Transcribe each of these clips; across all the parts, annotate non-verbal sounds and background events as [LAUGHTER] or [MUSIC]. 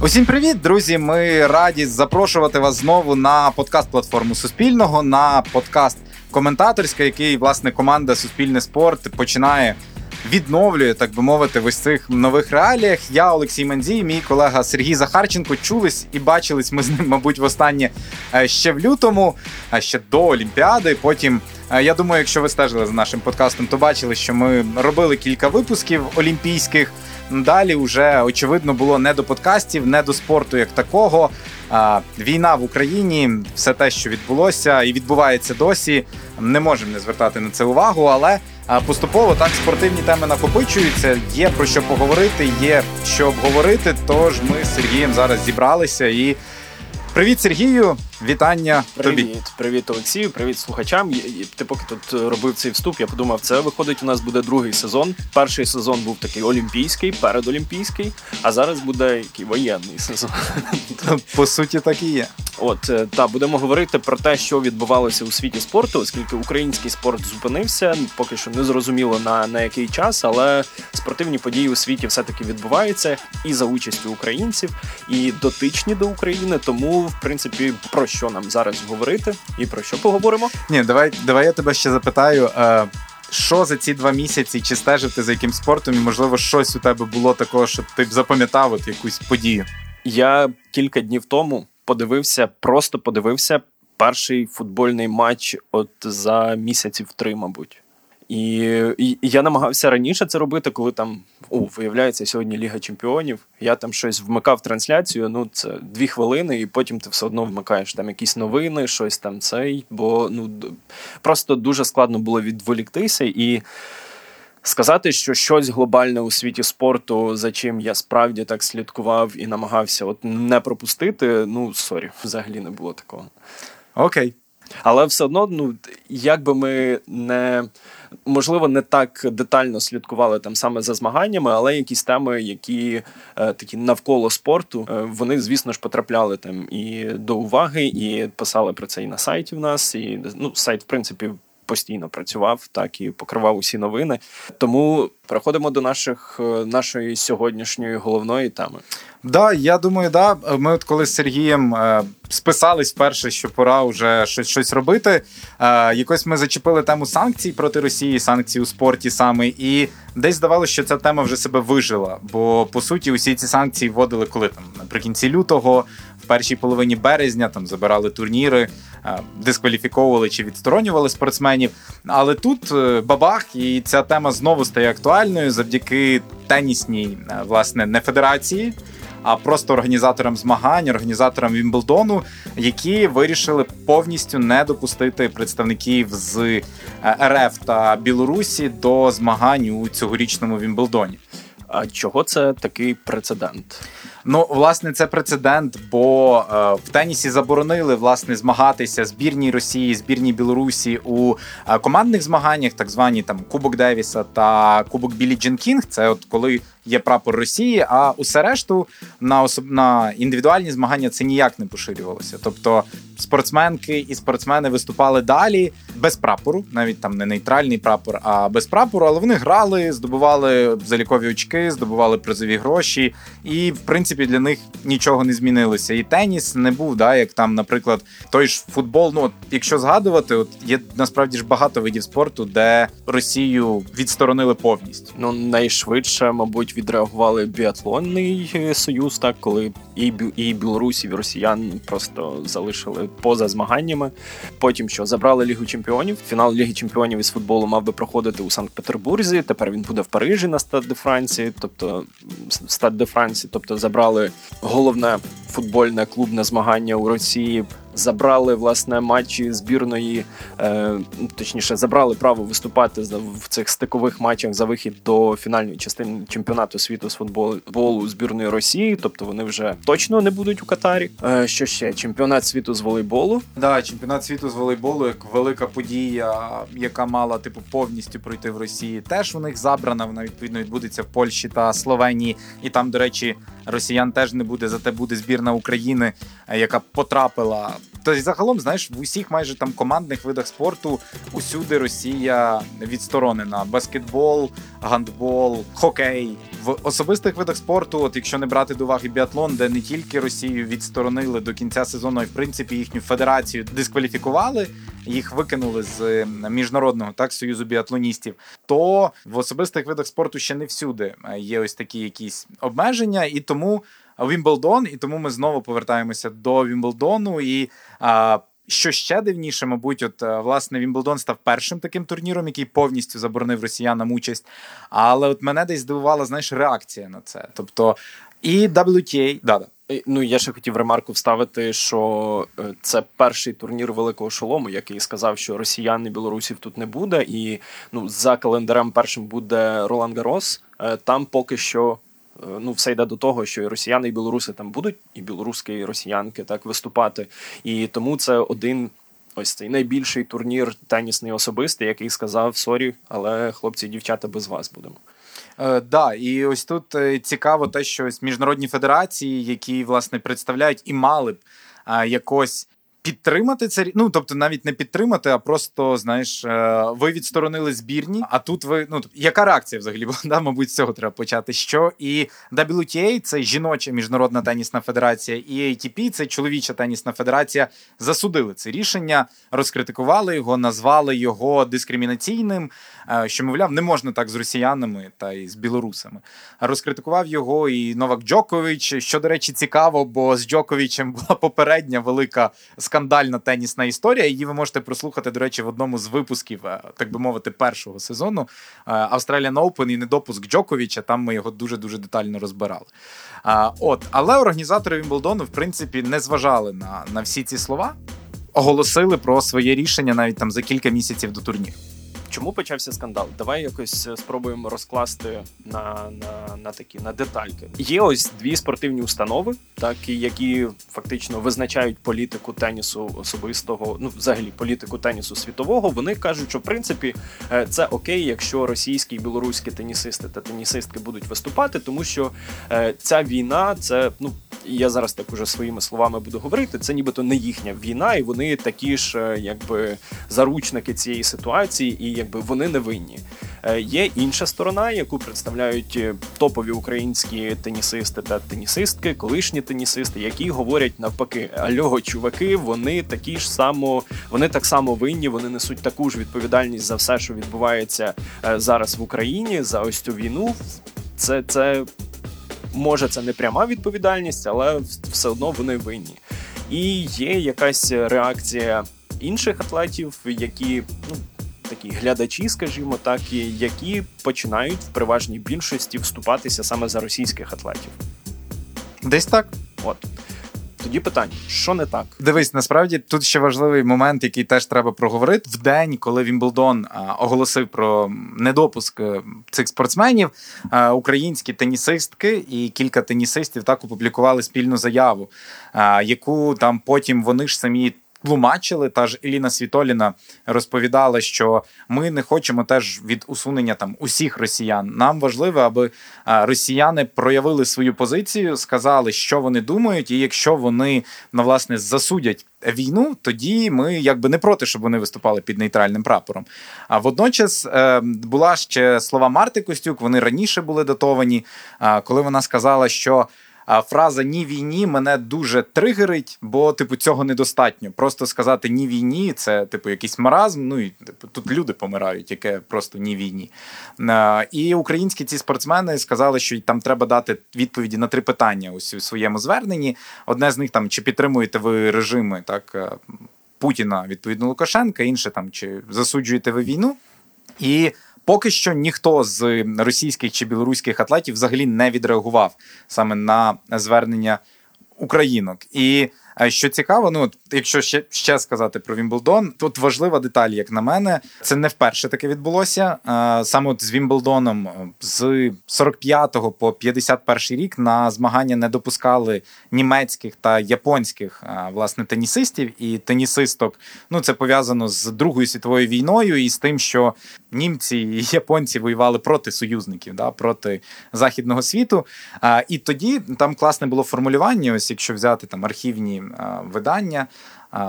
Усім привіт, друзі! Ми раді запрошувати вас знову на подкаст платформу Суспільного, на подкаст коментаторська, який власне команда Суспільне спорт починає відновлює, так би мовити, в ось цих нових реаліях. Я Олексій Мандзій, мій колега Сергій Захарченко. Чулись і бачились ми з ним, мабуть, востаннє е, ще в лютому, а ще до Олімпіади. Потім е, я думаю, якщо ви стежили за нашим подкастом, то бачили, що ми робили кілька випусків олімпійських. Далі вже очевидно було не до подкастів, не до спорту як такого. Війна в Україні, все те, що відбулося і відбувається досі. Не можемо не звертати на це увагу, але поступово так спортивні теми накопичуються. Є про що поговорити, є що обговорити. Тож ми з Сергієм зараз зібралися і. Привіт, Сергію! Вітання привіт, тобі. привіт, Олексію, привіт слухачам. Ти поки тут робив цей вступ, я подумав, це виходить. У нас буде другий сезон. Перший сезон був такий олімпійський, передолімпійський, а зараз буде який воєнний сезон. [LAUGHS] По суті, так і є. От е, та будемо говорити про те, що відбувалося у світі спорту, оскільки український спорт зупинився, поки що не зрозуміло на, на який час, але спортивні події у світі все таки відбуваються і за участю українців, і дотичні до України. Тому, в принципі, про що нам зараз говорити і про що поговоримо? Ні, давай, давай я тебе ще запитаю. Е, що за ці два місяці, чи стежити за яким спортом, і можливо щось у тебе було такого, що ти б запам'ятав от якусь подію? Я кілька днів тому подивився, просто подивився перший футбольний матч от за місяців три, мабуть. І, і я намагався раніше це робити, коли там о, виявляється сьогодні Ліга Чемпіонів. Я там щось вмикав трансляцію. Ну це дві хвилини, і потім ти все одно вмикаєш там якісь новини, щось там цей. Бо ну просто дуже складно було відволіктися і. Сказати, що щось глобальне у світі спорту, за чим я справді так слідкував і намагався от не пропустити. Ну sorry, взагалі не було такого. Окей. Але все одно, ну як би ми не можливо не так детально слідкували там саме за змаганнями, але якісь теми, які е, такі навколо спорту, е, вони, звісно ж, потрапляли там і до уваги, і писали про це і на сайті в нас. І ну, сайт, в принципі, постійно працював, так і покривав усі новини. Тому переходимо до наших е, нашої сьогоднішньої головної теми. Да, я думаю, да. Ми от коли з Сергієм е, списались вперше, що пора вже щось щось робити. Е, якось ми зачепили тему санкцій проти Росії, санкцій у спорті саме, і десь здавалося, що ця тема вже себе вижила. Бо по суті, усі ці санкції вводили коли там наприкінці лютого, в першій половині березня там забирали турніри, е, дискваліфіковували чи відсторонювали спортсменів. Але тут е, бабах, і ця тема знову стає актуальною завдяки тенісній е, власне не федерації а просто організаторам змагань, організаторам Вімблдону, які вирішили повністю не допустити представників з е, РФ та Білорусі до змагань у цьогорічному Вімблдоні. А чого це такий прецедент? Ну, власне, це прецедент, бо е, в тенісі заборонили власне змагатися збірній Росії, збірній Білорусі у е, командних змаганнях, так звані там Кубок Девіса та Кубок Білі Дженкінг. Це от коли є прапор Росії, а усе решту на особ... на індивідуальні змагання це ніяк не поширювалося. Тобто спортсменки і спортсмени виступали далі без прапору, навіть там не нейтральний прапор, а без прапору. Але вони грали, здобували залікові очки, здобували призові гроші, і в принципі для них нічого не змінилося. І теніс не був, да, як там, наприклад, той ж футбол. Ну, от, якщо згадувати, от є насправді ж багато видів спорту, де Росію відсторонили повністю. Ну найшвидше, мабуть відреагували біатлонний е, союз, так коли і і білорусів, і росіян просто залишили поза змаганнями. Потім що забрали Лігу Чемпіонів. Фінал Ліги Чемпіонів із футболу мав би проходити у Санкт-Петербурзі. Тепер він буде в Парижі на Стад де Франції, тобто Стад де Франції, тобто забрали головне футбольне клубне змагання у Росії забрали власне матчі збірної, е, точніше, забрали право виступати в цих стикових матчах за вихід до фінальної частини чемпіонату світу з футболу збірної Росії. Тобто вони вже точно не будуть у Катарі. Е, що ще чемпіонат світу з волейболу? Да, чемпіонат світу з волейболу як велика подія, яка мала типу повністю пройти в Росії. Теж у них забрана. Вона відповідно відбудеться в Польщі та Словенії, і там, до речі, росіян теж не буде. Зате буде збірна України, е, яка потрапила Тобто, загалом, знаєш, в усіх майже там командних видах спорту усюди Росія відсторонена: баскетбол, гандбол, хокей. В особистих видах спорту, от якщо не брати до уваги біатлон, де не тільки Росію відсторонили до кінця сезону, і в принципі їхню федерацію дискваліфікували, їх викинули з міжнародного так союзу біатлоністів. То в особистих видах спорту ще не всюди є ось такі якісь обмеження, і тому. Вімблдон, і тому ми знову повертаємося до Вімблдону. І а, що ще дивніше, мабуть, от власне Вімблдон став першим таким турніром, який повністю заборонив росіянам участь. Але от мене десь здивувала знаєш, реакція на це. Тобто і WTA, да, да. Ну, я ще хотів ремарку вставити, що е, це перший турнір великого шолому, який сказав, що росіян і білорусів тут не буде. І ну за календарем першим буде Ролан Гарос. Е, там поки що Е, ну, все йде до того, що і росіяни, і білоруси там будуть, і білоруські, і росіянки так виступати. І тому це один. Ось цей найбільший турнір тенісний особистий, який сказав Sorry, але хлопці і дівчата без вас будемо. Е, да, і ось тут е, цікаво те, що ось міжнародні федерації, які власне представляють і мали б е, якось підтримати це ну тобто навіть не підтримати, а просто знаєш, е, ви відсторонили збірні. А тут ви ну яка реакція взагалі [LAUGHS] була? Да, мабуть, з цього треба почати. Що і WTA – це жіноча міжнародна тенісна федерація, і ATP – це чоловіча тенісна федерація. Засудили це рішення, розкритикували його, назвали його дискримінаційним. Е, що мовляв, не можна так з росіянами та й з білорусами. Розкритикував його і Новак Джокович. Що до речі, цікаво, бо з Джоковичем була попередня велика скандальна тенісна історія. Її ви можете прослухати, до речі, в одному з випусків, е, так би мовити, першого сезону е, Australian Open і недопуск Джоковіча. Там ми його дуже дуже детально розбирали. От, але організатори Вімблдону, в принципі, не зважали на, на всі ці слова. Оголосили про своє рішення навіть там за кілька місяців до турніру. Чому почався скандал? Давай якось е, спробуємо розкласти на на, на такі на детальки. Є ось дві спортивні установи, так які фактично визначають політику тенісу особистого, ну взагалі політику тенісу світового. Вони кажуть, що в принципі е, це окей, якщо російські і білоруські тенісисти та тенісистки будуть виступати, тому що е, ця війна це ну я зараз так уже своїми словами буду говорити. Це нібито не їхня війна, і вони такі ж, якби заручники цієї ситуації і якби вони не винні. Е, є інша сторона, яку представляють е, топові українські тенісисти та тенісистки, колишні тенісисти, які говорять навпаки, алього, чуваки, вони такі ж само, вони так само винні, вони несуть таку ж відповідальність за все, що відбувається е, зараз в Україні, за ось цю війну. Це це може це не пряма відповідальність, але все одно вони винні. І є якась реакція інших атлетів, які ну такі глядачі, скажімо так, які починають в переважній більшості вступатися саме за російських атлетів. Десь так. От. Тоді питання, що не так? Дивись, насправді тут ще важливий момент, який теж треба проговорити. В день, коли Вімблдон оголосив про недопуск е, цих спортсменів, українські тенісистки і кілька тенісистів так опублікували спільну заяву, яку там потім вони ж самі тлумачили. Та ж Еліна Світоліна розповідала, що ми не хочемо теж від усунення там усіх росіян. Нам важливо, аби росіяни проявили свою позицію, сказали, що вони думають, і якщо вони на власне засудять. Війну тоді ми якби не проти, щоб вони виступали під нейтральним прапором. А водночас е, була ще слова Марти Костюк. Вони раніше були датовані, е, коли вона сказала, що фраза ні війні мене дуже тригерить, бо типу цього недостатньо. Просто сказати ні війні це типу якийсь маразм. Ну і типу тут люди помирають, яке просто ні війні. І українські ці спортсмени сказали, що там треба дати відповіді на три питання ось у своєму зверненні. Одне з них там чи підтримуєте ви режими так е, Путіна відповідно Лукашенка, інше там чи засуджуєте ви війну. І Поки що ніхто з російських чи білоруських атлетів взагалі не відреагував саме на звернення українок. І а що цікаво, ну якщо ще ще сказати про Вімблдон, тут важлива деталь, як на мене, це не вперше таке відбулося. Саме от з Вімблдоном з 45 по 51 рік на змагання не допускали німецьких та японських власне тенісистів і тенісисток. Ну це пов'язано з Другою світовою війною і з тим, що німці і японці воювали проти союзників, да, проти західного світу. І тоді там класне було формулювання. Ось якщо взяти там архівні видання.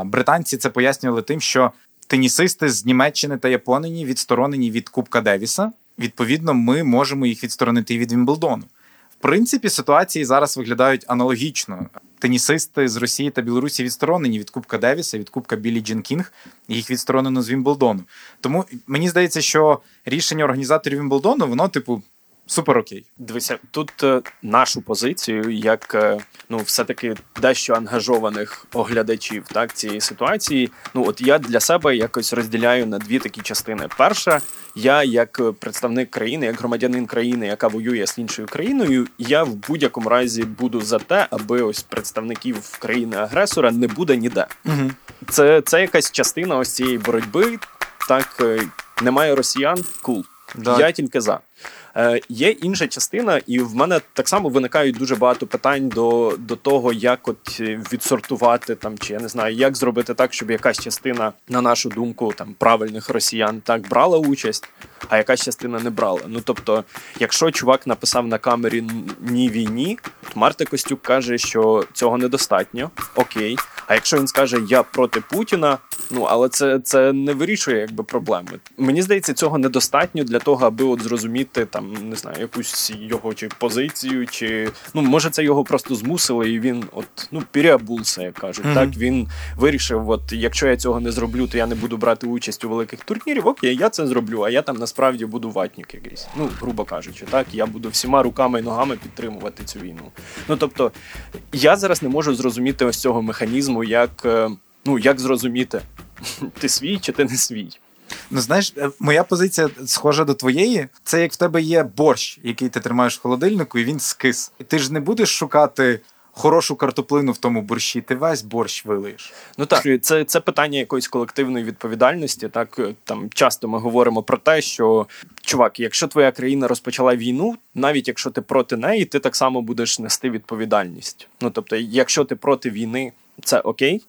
Британці це пояснювали тим, що тенісисти з Німеччини та Японії відсторонені від Кубка Девіса. Відповідно, ми можемо їх відсторонити від Вімблдону. В принципі, ситуації зараз виглядають аналогічно. Тенісисти з Росії та Білорусі відсторонені від Кубка Девіса, від Кубка Білі Джин Кінг, їх відсторонено з Вімблдону. Тому мені здається, що рішення організаторів Вімблдону, воно, типу, супер окей. Дивися, тут е, нашу позицію, як е, ну, все-таки дещо ангажованих оглядачів так цієї ситуації. Ну от я для себе якось розділяю на дві такі частини. Перша, я як представник країни, як громадянин країни, яка воює з іншою країною, я в будь-якому разі буду за те, аби ось представників країни-агресора не буде ніде. Угу. Це, Це якась частина ось цієї боротьби. Так е, немає росіян, кул. Cool. Я тільки за. Е, Є інша частина, і в мене так само виникають дуже багато питань до до того, як от е, відсортувати там, чи я не знаю, як зробити так, щоб якась частина, на нашу думку, там правильних росіян так брала участь, а якась частина не брала. Ну тобто, якщо чувак написав на камері ні війні, то Марта Костюк каже, що цього недостатньо. Окей. А якщо він скаже Я проти Путіна, ну але це це не вирішує якби проблеми. Мені здається, цього недостатньо для того, аби от зрозуміти там не знаю, якусь його чи позицію, чи ну може це його просто змусили, і він от ну переобулся, як кажуть. Mm-hmm. Так він вирішив: от якщо я цього не зроблю, то я не буду брати участь у великих турнірів. Окей, я це зроблю. А я там насправді буду ватник якийсь. Ну грубо кажучи, так я буду всіма руками і ногами підтримувати цю війну. Ну тобто я зараз не можу зрозуміти ось цього механізму, як е, ну як зрозуміти, [LAUGHS] ти свій чи ти не свій. Ну, знаєш, е, моя позиція схожа до твоєї. Це як в тебе є борщ, який ти тримаєш в холодильнику, і він скис. Ти ж не будеш шукати. Хорошу картоплину в тому борщі, ти весь борщ вилиєш. Ну так, це це питання якоїсь колективної відповідальності. Так там часто ми говоримо про те, що чувак, якщо твоя країна розпочала війну, навіть якщо ти проти неї, ти так само будеш нести відповідальність. Ну тобто, якщо ти проти війни, це окей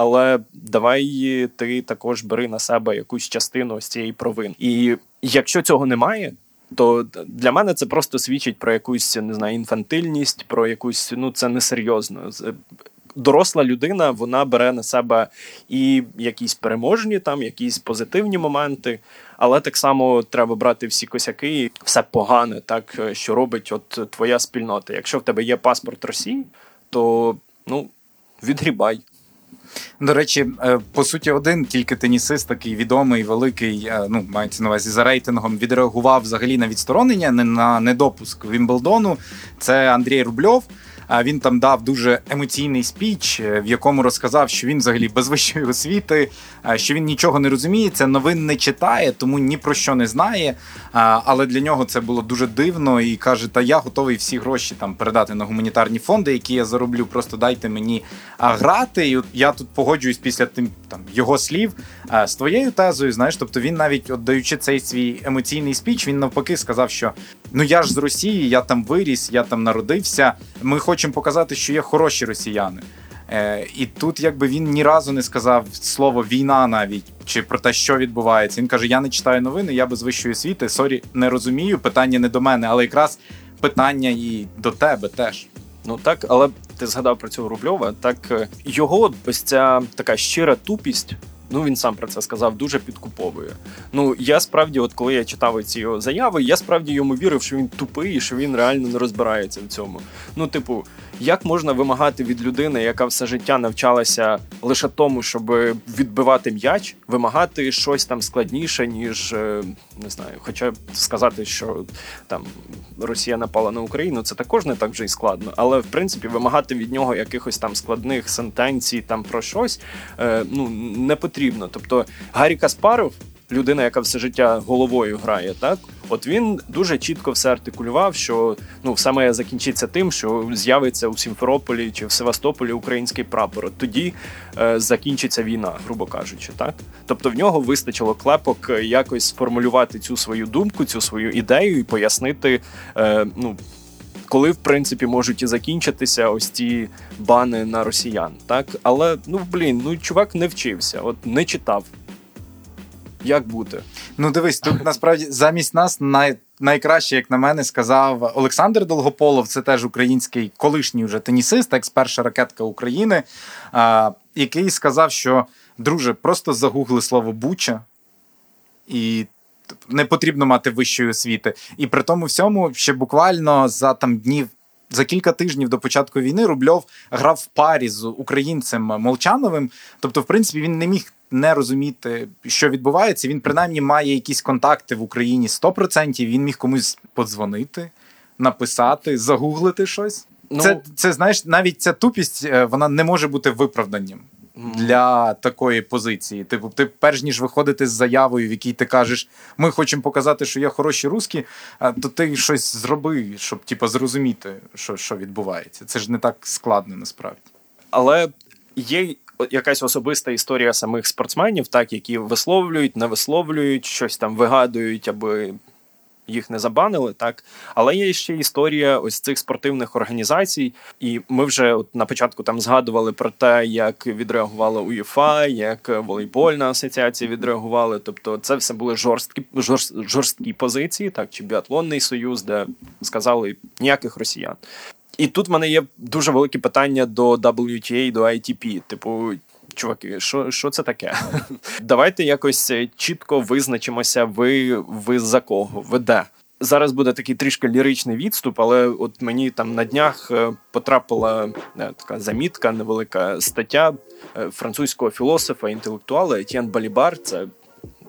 але давай ти також бери на себе якусь частину з цієї провини. І якщо цього немає. То для мене це просто свідчить про якусь не знаю, інфантильність, про якусь ну це несерйозно. Доросла людина вона бере на себе і якісь переможні, там якісь позитивні моменти, але так само треба брати всі косяки, все погане, так що робить от твоя спільнота. Якщо в тебе є паспорт Росії, то ну відгрібай. До речі, е, по суті, один тільки тенісист, такий відомий, великий, е, ну мається на увазі за рейтингом, відреагував взагалі на відсторонення, не на недопуск Вімблдону. Це Андрій Рубльов. Він там дав дуже емоційний спіч, е, в якому розказав, що він взагалі без вищої освіти, що він нічого не розуміється, новин не читає, тому ні про що не знає. Але для нього це було дуже дивно і каже: Та я готовий всі гроші там передати на гуманітарні фонди, які я зароблю. Просто дайте мені грати. І я тут погоджуюсь після тим там його слів з твоєю тезою. Знаєш, тобто він навіть отдаючи цей свій емоційний спіч, він навпаки сказав, що ну я ж з Росії, я там виріс, я там народився. Ми хочемо показати, що є хороші росіяни. Е, І тут, якби він ні разу не сказав слово війна навіть чи про те, що відбувається. Він каже: Я не читаю новини, я без вищої освіти. Sorry, не розумію. Питання не до мене, але якраз питання і до тебе теж. Ну так, але ти згадав про цього Рубльова. Так е, його ось ця така щира тупість. Ну він сам про це сказав, дуже підкуповує. Ну я справді, от коли я читав ці його заяви, я справді йому вірив, що він тупий, і що він реально не розбирається в цьому. Ну, типу, як можна вимагати від людини, яка все життя навчалася лише тому, щоб відбивати м'яч, вимагати щось там складніше, ніж е, не знаю, хоча б сказати, що там Росія напала на Україну, це також не так вже й складно. Але в принципі вимагати від нього якихось там складних сентенцій там про щось е, ну не потрібно. Тобто Гаррі Каспаров людина, яка все життя головою грає, так от він дуже чітко все артикулював, що ну все має закінчитися тим, що з'явиться у Сімферополі чи в Севастополі український прапор. От Тоді е, закінчиться війна, грубо кажучи, так тобто в нього вистачило клепок якось сформулювати цю свою думку, цю свою ідею і пояснити. Е, ну коли в принципі можуть і закінчитися ось ці бани на росіян, так але ну блін, ну чувак не вчився, от не читав як бути? Ну дивись, тут насправді замість нас на найкраще, як на мене, сказав Олександр Долгополов. Це теж український колишній вже тенісист, екс-перша ракетка України, який сказав, що друже, просто загугли слово Буча, і не потрібно мати вищої освіти. І при тому всьому ще буквально за там днів. За кілька тижнів до початку війни Рубльов грав в парі з українцем Молчановим. Тобто, в принципі, він не міг не розуміти, що відбувається. Він принаймні має якісь контакти в Україні 100%, Він міг комусь подзвонити, написати, загуглити щось. Ну, це це знаєш, навіть ця тупість е, вона не може бути виправданням для такої позиції. Типу, ти перш ніж виходити з заявою, в якій ти кажеш, ми хочемо показати, що є хороші русські, то ти щось зроби, щоб типу, зрозуміти, що, що відбувається. Це ж не так складно насправді. Але є. Якась особиста історія самих спортсменів, так які висловлюють, не висловлюють, щось там вигадують, аби їх не забанили, так але є ще історія ось цих спортивних організацій, і ми вже от на початку там згадували про те, як відреагувала УЄФА, як волейбольна асоціація відреагували. Тобто, це все були жорсткі жорст, жорсткі позиції, так чи біатлонний союз, де сказали ніяких росіян. І тут в мене є дуже велике питання до WTA, до ITP. Типу, чуваки, що що це таке? [LAUGHS] Давайте якось е, чітко визначимося, ви ви за кого, ви де. Зараз буде такий трішки ліричний відступ, але от мені там на днях е, потрапила не, така замітка, невелика стаття е, французького філософа, інтелектуала Етьєн Балібар. Це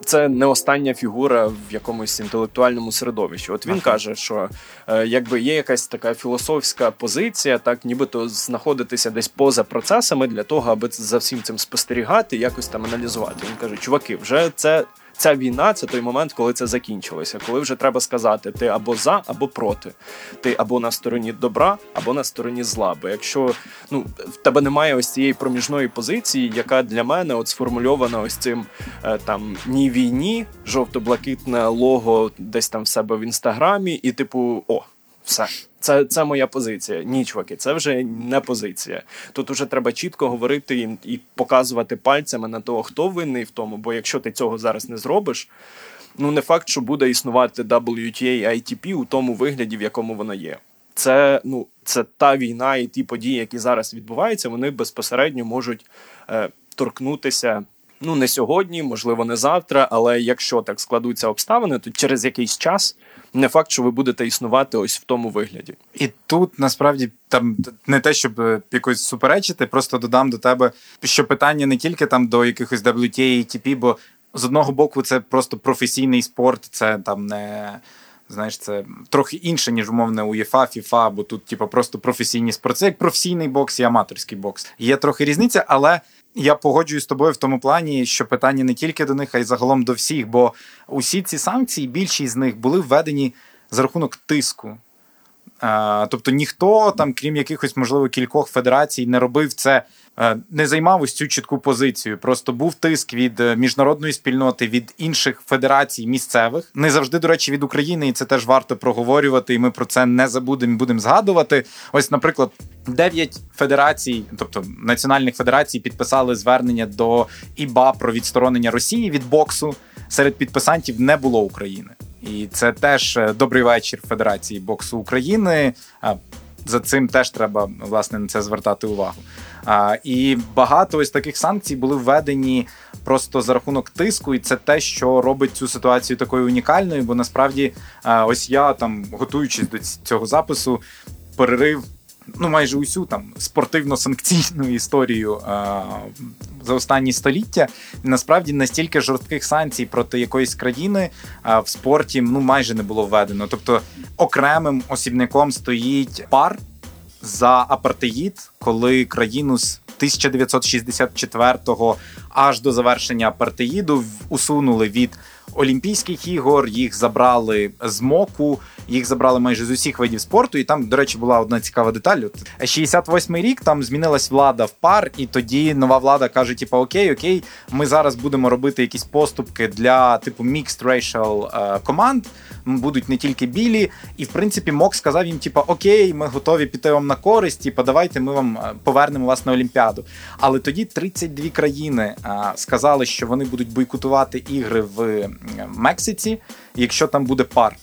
це не остання фігура в якомусь інтелектуальному середовищі. От він ага. каже, що е, якби є якась така філософська позиція, так нібито знаходитися десь поза процесами для того, аби за всім цим спостерігати, якось там аналізувати. Він каже, чуваки, вже це ця війна це той момент, коли це закінчилося, коли вже треба сказати, ти або за, або проти, ти або на стороні добра, або на стороні зла. Бо якщо ну в тебе немає ось цієї проміжної позиції, яка для мене от сформульована ось цим е, там ні війні, жовто-блакитне лого десь там в себе в інстаграмі, і типу, о, все. Це це моя позиція. Ні, чуваки, це вже не позиція. Тут вже треба чітко говорити і, і показувати пальцями на того, хто винний в тому. Бо якщо ти цього зараз не зробиш, ну не факт, що буде існувати WTA ITP у тому вигляді, в якому вона є. Це ну, це та війна і ті події, які зараз відбуваються, вони безпосередньо можуть е, торкнутися. Ну, не сьогодні, можливо, не завтра, але якщо так складуться обставини, то через якийсь час не факт, що ви будете існувати ось в тому вигляді. І тут насправді там не те, щоб е, якось суперечити, просто додам до тебе, що питання не тільки там до якихось WTA і ATP, бо з одного боку це просто професійний спорт, це там не. Знаєш, це трохи інше, ніж умовне УЄФА, ФІФА, бо тут, типу, просто професійні спорт. Це як професійний бокс і аматорський бокс. Є трохи різниця, але я погоджуюсь з тобою в тому плані, що питання не тільки до них, а й загалом до всіх. Бо усі ці санкції, більшість з них були введені за рахунок тиску. Тобто ніхто там, крім якихось, можливо, кількох федерацій, не робив це, е, не займав ось цю чітку позицію. Просто був тиск від е, міжнародної спільноти, від інших федерацій місцевих. Не завжди, до речі, від України, і це теж варто проговорювати. І ми про це не забудемо. Будемо згадувати. Ось, наприклад, дев'ять федерацій, тобто національних федерацій, підписали звернення до ІБА про відсторонення Росії від боксу. Серед підписантів не було України. І це теж е, добрий вечір Федерації боксу України. За цим теж треба власне на це звертати увагу. А, І багато ось таких санкцій були введені просто за рахунок тиску, і це те, що робить цю ситуацію такою унікальною. Бо насправді, ось я там, готуючись до цього запису, перерив ну майже усю там спортивно-санкційну історію а, за останні століття. Насправді настільки жорстких санкцій проти якоїсь країни а, в спорті ну майже не було введено. Тобто окремим осібником стоїть пар за апартеїд, коли країну з 1964-го аж до завершення апартеїду усунули від Олімпійських ігор, їх забрали з моку, їх забрали майже з усіх видів спорту. І там, до речі, була одна цікава деталь. 68-й рік там змінилась влада в пар, і тоді нова влада каже: типу, окей, окей, ми зараз будемо робити якісь поступки для типу mixed racial е, команд. Будуть не тільки білі, і в принципі Мок сказав їм: типу, окей, ми готові піти вам на користь. Типу, давайте ми вам е, повернемо вас на Олімпіаду. Але тоді 32 країни е, сказали, що вони будуть бойкотувати ігри в Мексиці, якщо там буде пар.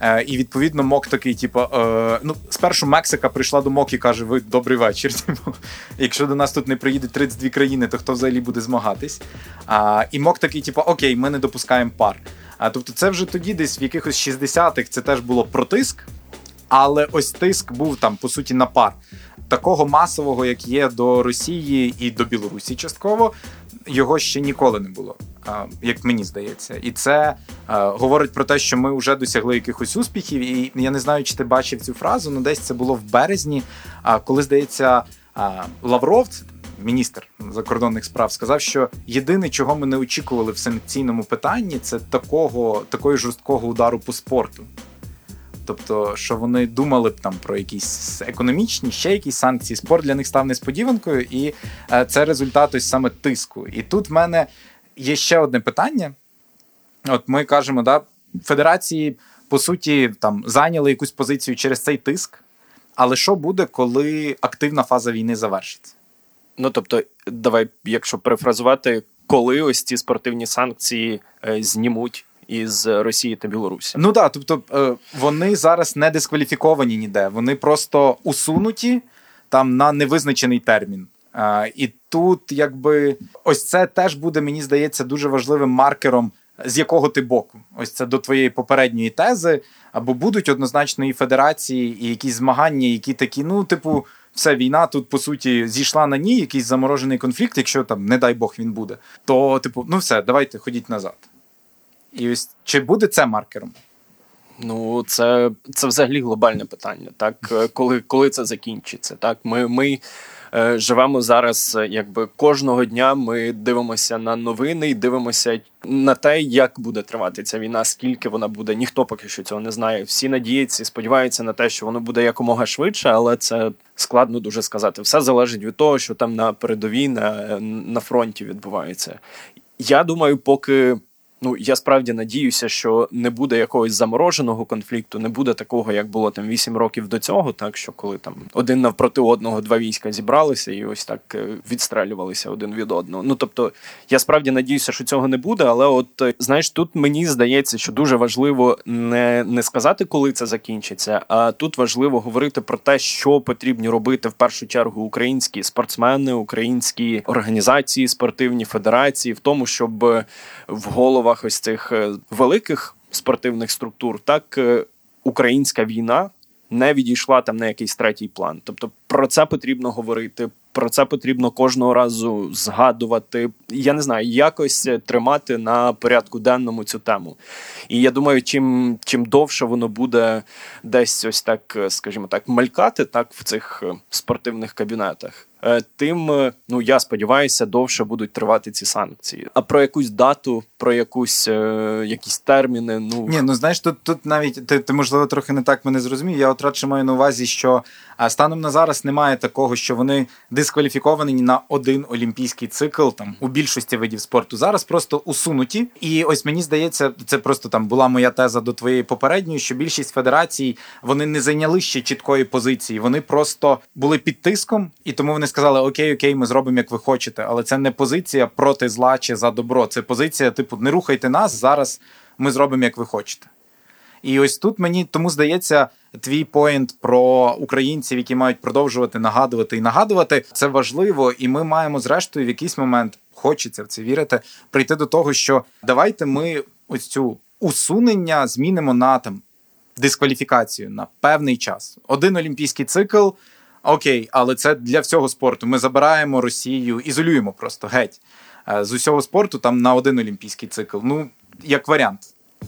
Е, і відповідно мок такий, типу, е, ну, спершу Мексика прийшла до МОК і каже: Ви добрий вечір. [LAUGHS] Типу, якщо до нас тут не приїдуть 32 країни, то хто взагалі буде змагатись? А, І мок такий, типу, окей, ми не допускаємо пар. А тобто, це вже тоді, десь в якихось 60-х це теж було про тиск, але ось тиск був там, по суті, на пар. Такого масового, як є до Росії і до Білорусі, частково його ще ніколи не було, як мені здається, і це говорить про те, що ми вже досягли якихось успіхів. І я не знаю, чи ти бачив цю фразу, але десь це було в березні. коли здається, Лавров, міністр закордонних справ, сказав, що єдине, чого ми не очікували в санкційному питанні, це такого такої жорсткого удару по спорту. Тобто, що вони думали б там про якісь економічні, ще якісь санкції. Спорт для них став несподіванкою, і е, це результат ось саме тиску. І тут в мене є ще одне питання. От ми кажемо, да, федерації по суті там зайняли якусь позицію через цей тиск. Але що буде, коли активна фаза війни завершиться? Ну тобто, давай, якщо перефразувати, коли ось ці спортивні санкції е, знімуть із Росії та Білорусі. Ну так, тобто е, вони зараз не дискваліфіковані ніде, вони просто усунуті там на невизначений термін. І тут, якби, ось це теж буде, мені здається, дуже важливим маркером, з якого ти боку. Ось це до твоєї попередньої тези, або будуть однозначно і федерації, і якісь змагання, які такі, ну, типу, все, війна тут по суті зійшла на ній, якийсь заморожений конфлікт, якщо там, не дай Бог, він буде, то, типу, ну все, давайте ходіть назад. І ось чи буде це маркером? Ну, це це взагалі глобальне питання. Так, е, коли коли це закінчиться, так ми ми е, живемо зараз, якби кожного дня ми дивимося на новини і дивимося на те, як буде тривати ця війна, скільки вона буде. Ніхто поки що цього не знає. Всі надіються і сподіваються на те, що воно буде якомога швидше, але це складно дуже сказати. Все залежить від того, що там на передовій на, на фронті відбувається. Я думаю, поки. Ну я справді надіюся, що не буде якогось замороженого конфлікту, не буде такого, як було там вісім років до цього, так що коли там один навпроти одного два війська зібралися і ось так е, відстрелювалися один від одного. Ну тобто, я справді надіюся, що цього не буде. Але от е, знаєш, тут мені здається, що дуже важливо не, не сказати, коли це закінчиться, а тут важливо говорити про те, що потрібні робити в першу чергу українські спортсмени, українські організації, спортивні федерації, в тому, щоб в головах головах ось цих е, великих спортивних структур, так е, українська війна не відійшла там на якийсь третій план. Тобто про це потрібно говорити. Про це потрібно кожного разу згадувати. Я не знаю, якось тримати на порядку денному цю тему. І я думаю, чим чим довше воно буде десь ось так, е, скажімо так, малькати так в цих спортивних кабінетах. Е, тим е, ну я сподіваюся, довше будуть тривати ці санкції. А про якусь дату, про якусь е, якісь терміни. Ну ні, ну знаєш, тут тут навіть ти, ти можливо трохи не так мене зрозумів. Я от радше маю на увазі, що станом на зараз немає такого, що вони дискваліфіковані на один олімпійський цикл там у більшості видів спорту. Зараз просто усунуті. І ось мені здається, це просто там була моя теза до твоєї попередньої, що більшість федерацій вони не зайняли ще чіткої позиції. Вони просто були під тиском, і тому вони сказали: Окей, окей, ми зробимо, як ви хочете. Але це не позиція проти зла чи за добро. Це позиція, типу, не рухайте нас зараз. Ми зробимо, як ви хочете. І ось тут мені тому здається, твій поінт про українців, які мають продовжувати нагадувати і нагадувати, це важливо, і ми маємо зрештою в якийсь момент хочеться в це вірити, прийти до того, що давайте ми ось цю усунення змінимо на там дискваліфікацію на певний час. Один олімпійський цикл. Окей, але це для всього спорту. Ми забираємо Росію, ізолюємо просто геть е, з усього спорту там на один олімпійський цикл. Ну як варіант.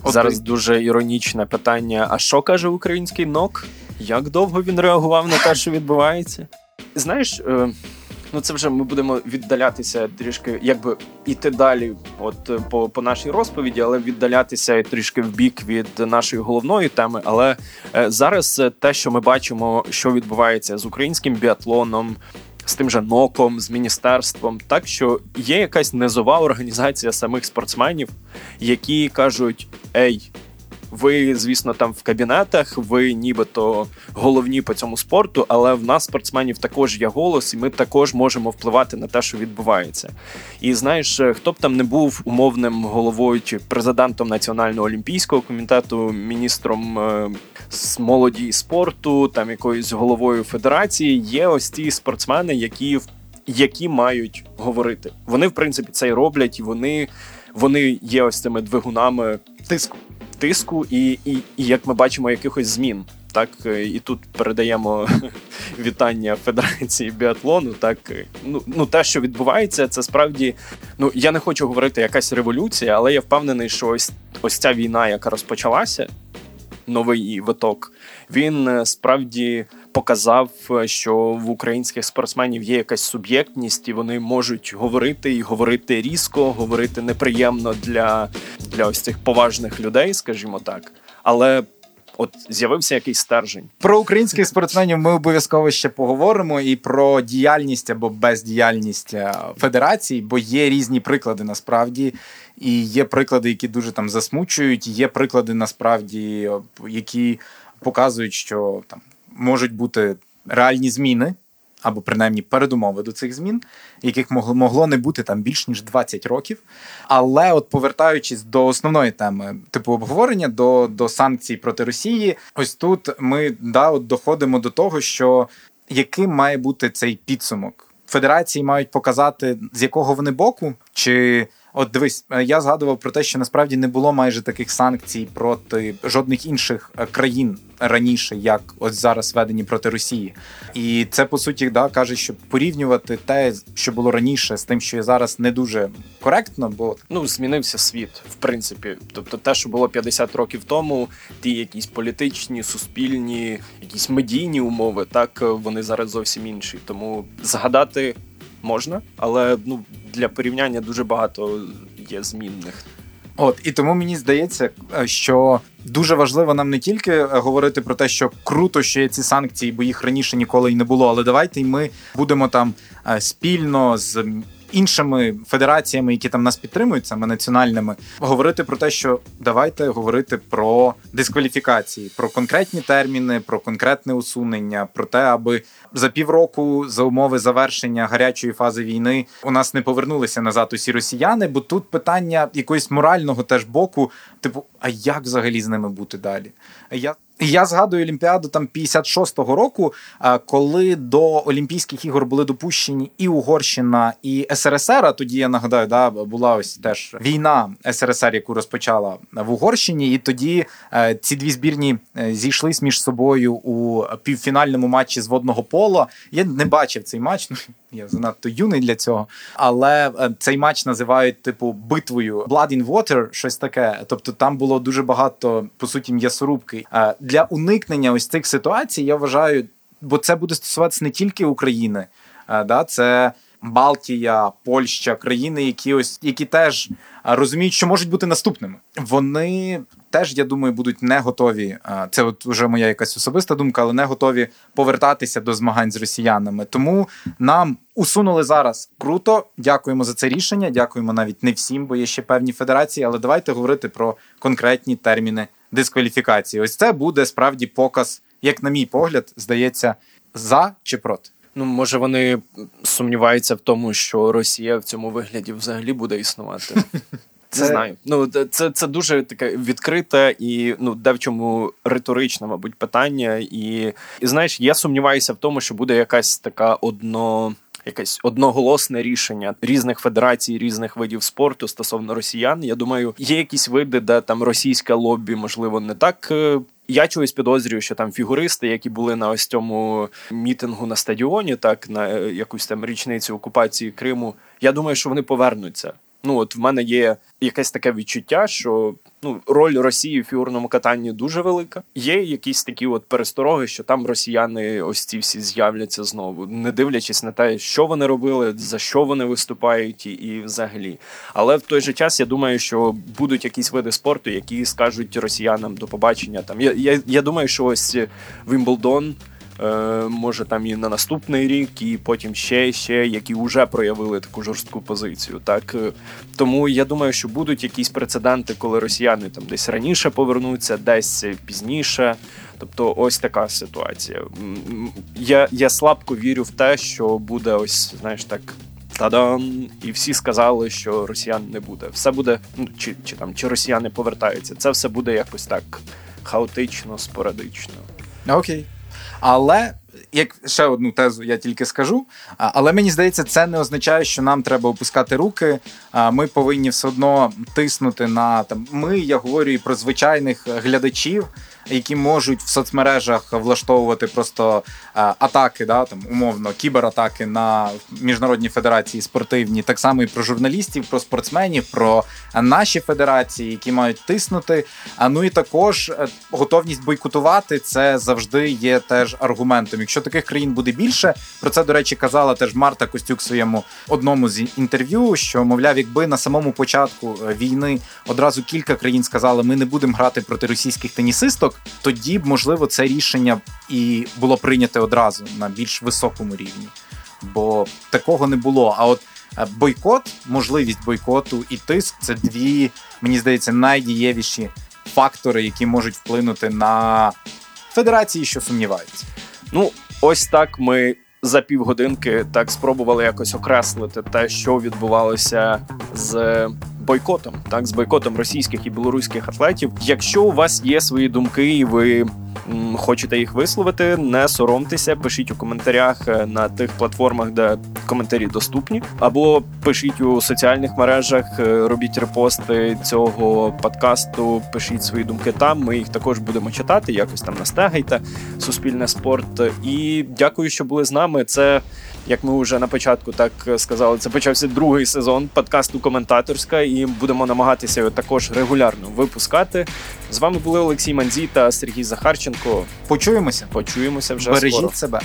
От Зараз дуже іронічне питання: а що каже український НОК? Як довго він реагував на те, що відбувається? Знаєш, е, ну це вже ми будемо віддалятися трішки, якби іти далі, от е, по по нашій розповіді, але віддалятися трішки в бік від нашої головної теми. Але е, зараз те, що ми бачимо, що відбувається з українським біатлоном, з тим же ноком, з міністерством, так що є якась низова організація самих спортсменів, які кажуть: Ей, Ви, звісно, там в кабінетах, ви нібито головні по цьому спорту, але в нас, спортсменів, також є голос, і ми також можемо впливати на те, що відбувається. І знаєш, хто б там не був умовним головою чи президентом Національного олімпійського комітету, міністром е, з молоді і спорту, там якоюсь головою федерації, є ось ті спортсмени, які які мають говорити. Вони, в принципі, це й роблять, і вони вони є ось цими двигунами тиску тиску, і, і, і як ми бачимо, якихось змін. Так, і тут передаємо [LAUGHS] вітання Федерації біатлону. Так, ну ну те, що відбувається, це справді. Ну я не хочу говорити якась революція, але я впевнений, що ось ось ця війна, яка розпочалася, новий виток, він е, справді показав, е, що в українських спортсменів є якась суб'єктність, і вони можуть говорити і говорити різко, говорити неприємно для, для ось цих поважних людей, скажімо так. Але От з'явився якийсь стержень про українських спортсменів. Ми обов'язково ще поговоримо і про діяльність або бездіяльність е, федерацій, бо є різні приклади насправді, і є приклади, які дуже там засмучують. Є приклади насправді, які показують, що там можуть бути реальні зміни, або принаймні передумови до цих змін, яких могло могло не бути там більш ніж 20 років. Але, от повертаючись до основної теми типу обговорення, до до санкцій проти Росії, ось тут ми да, от доходимо до того, що яким має бути цей підсумок. Федерації мають показати, з якого вони боку, чи От дивись, е, я згадував про те, що насправді не було майже таких санкцій проти жодних інших е, країн раніше, як ось зараз введені проти Росії, і це по суті да каже, що порівнювати те, що було раніше, з тим, що є зараз, не дуже коректно, бо ну змінився світ, в принципі. Тобто, те, що було 50 років тому, ті якісь політичні, суспільні, якісь медійні умови, так вони зараз зовсім інші. Тому згадати можна, але ну для порівняння дуже багато є змінних. От і тому мені здається, е, що дуже важливо нам не тільки е, говорити про те, що круто, що є ці санкції, бо їх раніше ніколи й не було. Але давайте й ми будемо там е, спільно з іншими федераціями, які там нас підтримують, саме національними, говорити про те, що давайте говорити про дискваліфікації, про конкретні терміни, про конкретне усунення, про те, аби за півроку за умови завершення гарячої фази війни у нас не повернулися назад усі росіяни. Бо тут питання якогось морального теж боку, типу, а як взагалі з ними бути далі? А Як я згадую Олімпіаду там 56-го року, коли до Олімпійських ігор були допущені і Угорщина, і СРСР. А тоді я нагадаю, да була ось теж війна СРСР, яку розпочала в Угорщині, і тоді е, ці дві збірні е, зійшлись між собою у півфінальному матчі з водного пола. Я не бачив цей матч. Я занадто юний для цього. Але е, цей матч називають типу битвою Blood in Water, щось таке. Тобто там було дуже багато по суті м'ясорубки. Е, для уникнення ось цих ситуацій я вважаю, бо це буде стосуватися не тільки України, е, да, це. Балтія, Польща, країни, які ось які теж розуміють, що можуть бути наступними. Вони теж, я думаю, будуть не готові. Це от вже моя якась особиста думка, але не готові повертатися до змагань з росіянами. Тому нам усунули зараз круто. Дякуємо за це рішення. Дякуємо навіть не всім, бо є ще певні федерації. Але давайте говорити про конкретні терміни дискваліфікації. Ось це буде справді показ, як на мій погляд, здається, за чи проти. Ну, може, вони сумніваються в тому, що Росія в цьому вигляді взагалі буде існувати. [LAUGHS] Це... Знаю. Ну це це дуже таке відкрите і ну де в чому риторичне, мабуть, питання. І, і знаєш, я сумніваюся в тому, що буде якась така одно. Якесь одноголосне рішення різних федерацій, різних видів спорту стосовно росіян. Я думаю, є якісь види, де там російське лобі, можливо, не так е, я чогось підозрюю, що там фігуристи, які були на ось цьому мітингу на стадіоні, так на е, якусь там річницю окупації Криму. Я думаю, що вони повернуться. Ну от в мене є якесь таке відчуття, що ну роль Росії в фігурному катанні дуже велика. Є якісь такі от перестороги, що там росіяни ось ці всі з'являться знову, не дивлячись на те, що вони робили, за що вони виступають, і, і взагалі. Але в той же час я думаю, що будуть якісь види спорту, які скажуть росіянам до побачення. Там я я, я думаю, що ось Вімблдон може там і на наступний рік, і потім ще ще, які вже проявили таку жорстку позицію. Так е, тому я думаю, що будуть якісь прецеденти, коли росіяни там десь раніше повернуться, десь пізніше. Тобто, ось така ситуація. Я я слабко вірю в те, що буде ось, знаєш, так. Та-дам! І всі сказали, що росіян не буде. Все буде, ну чи чи там чи росіяни повертаються. Це все буде якось так хаотично, спорадично. Окей. Але як ще одну тезу я тільки скажу. Але мені здається, це не означає, що нам треба опускати руки. Ми повинні все одно тиснути на там. Ми, я говорю і про звичайних глядачів, які можуть в соцмережах влаштовувати просто атаки, да там умовно кібератаки на міжнародні федерації спортивні, так само і про журналістів, про спортсменів, про наші федерації, які мають тиснути. А ну і також е, готовність бойкотувати це завжди є теж аргументом. Якщо таких країн буде більше, про це до речі казала теж Марта Костюк в своєму одному з інтерв'ю. Що мовляв, якби на самому початку е, війни одразу кілька країн сказали, ми не будемо грати проти російських тенісисток, тоді б можливо це рішення і було прийнято одразу на більш високому рівні, бо такого не було. А от е, бойкот, можливість бойкоту і тиск це дві, мені здається, найдієвіші фактори, які можуть вплинути на федерації, що сумніваються. Ну, ось так ми. За півгодинки так спробували якось окреслити те, що відбувалося з бойкотом, так з бойкотом російських і білоруських атлетів. Якщо у вас є свої думки, і ви хочете їх висловити, не соромтеся, пишіть у коментарях е, на тих платформах, де коментарі доступні, або пишіть у соціальних мережах, е, робіть репости цього подкасту, пишіть свої думки там. Ми їх також будемо читати. Якось там настегайте суспільне спорт. І дякую, що були з нами. Це як ми вже на початку так сказали, це почався другий сезон подкасту Коментаторська, і будемо намагатися його також регулярно випускати. З вами були Олексій Манзій та Сергій Захарченко. Почуємося. Почуємося вже. Бережіть скоро. себе.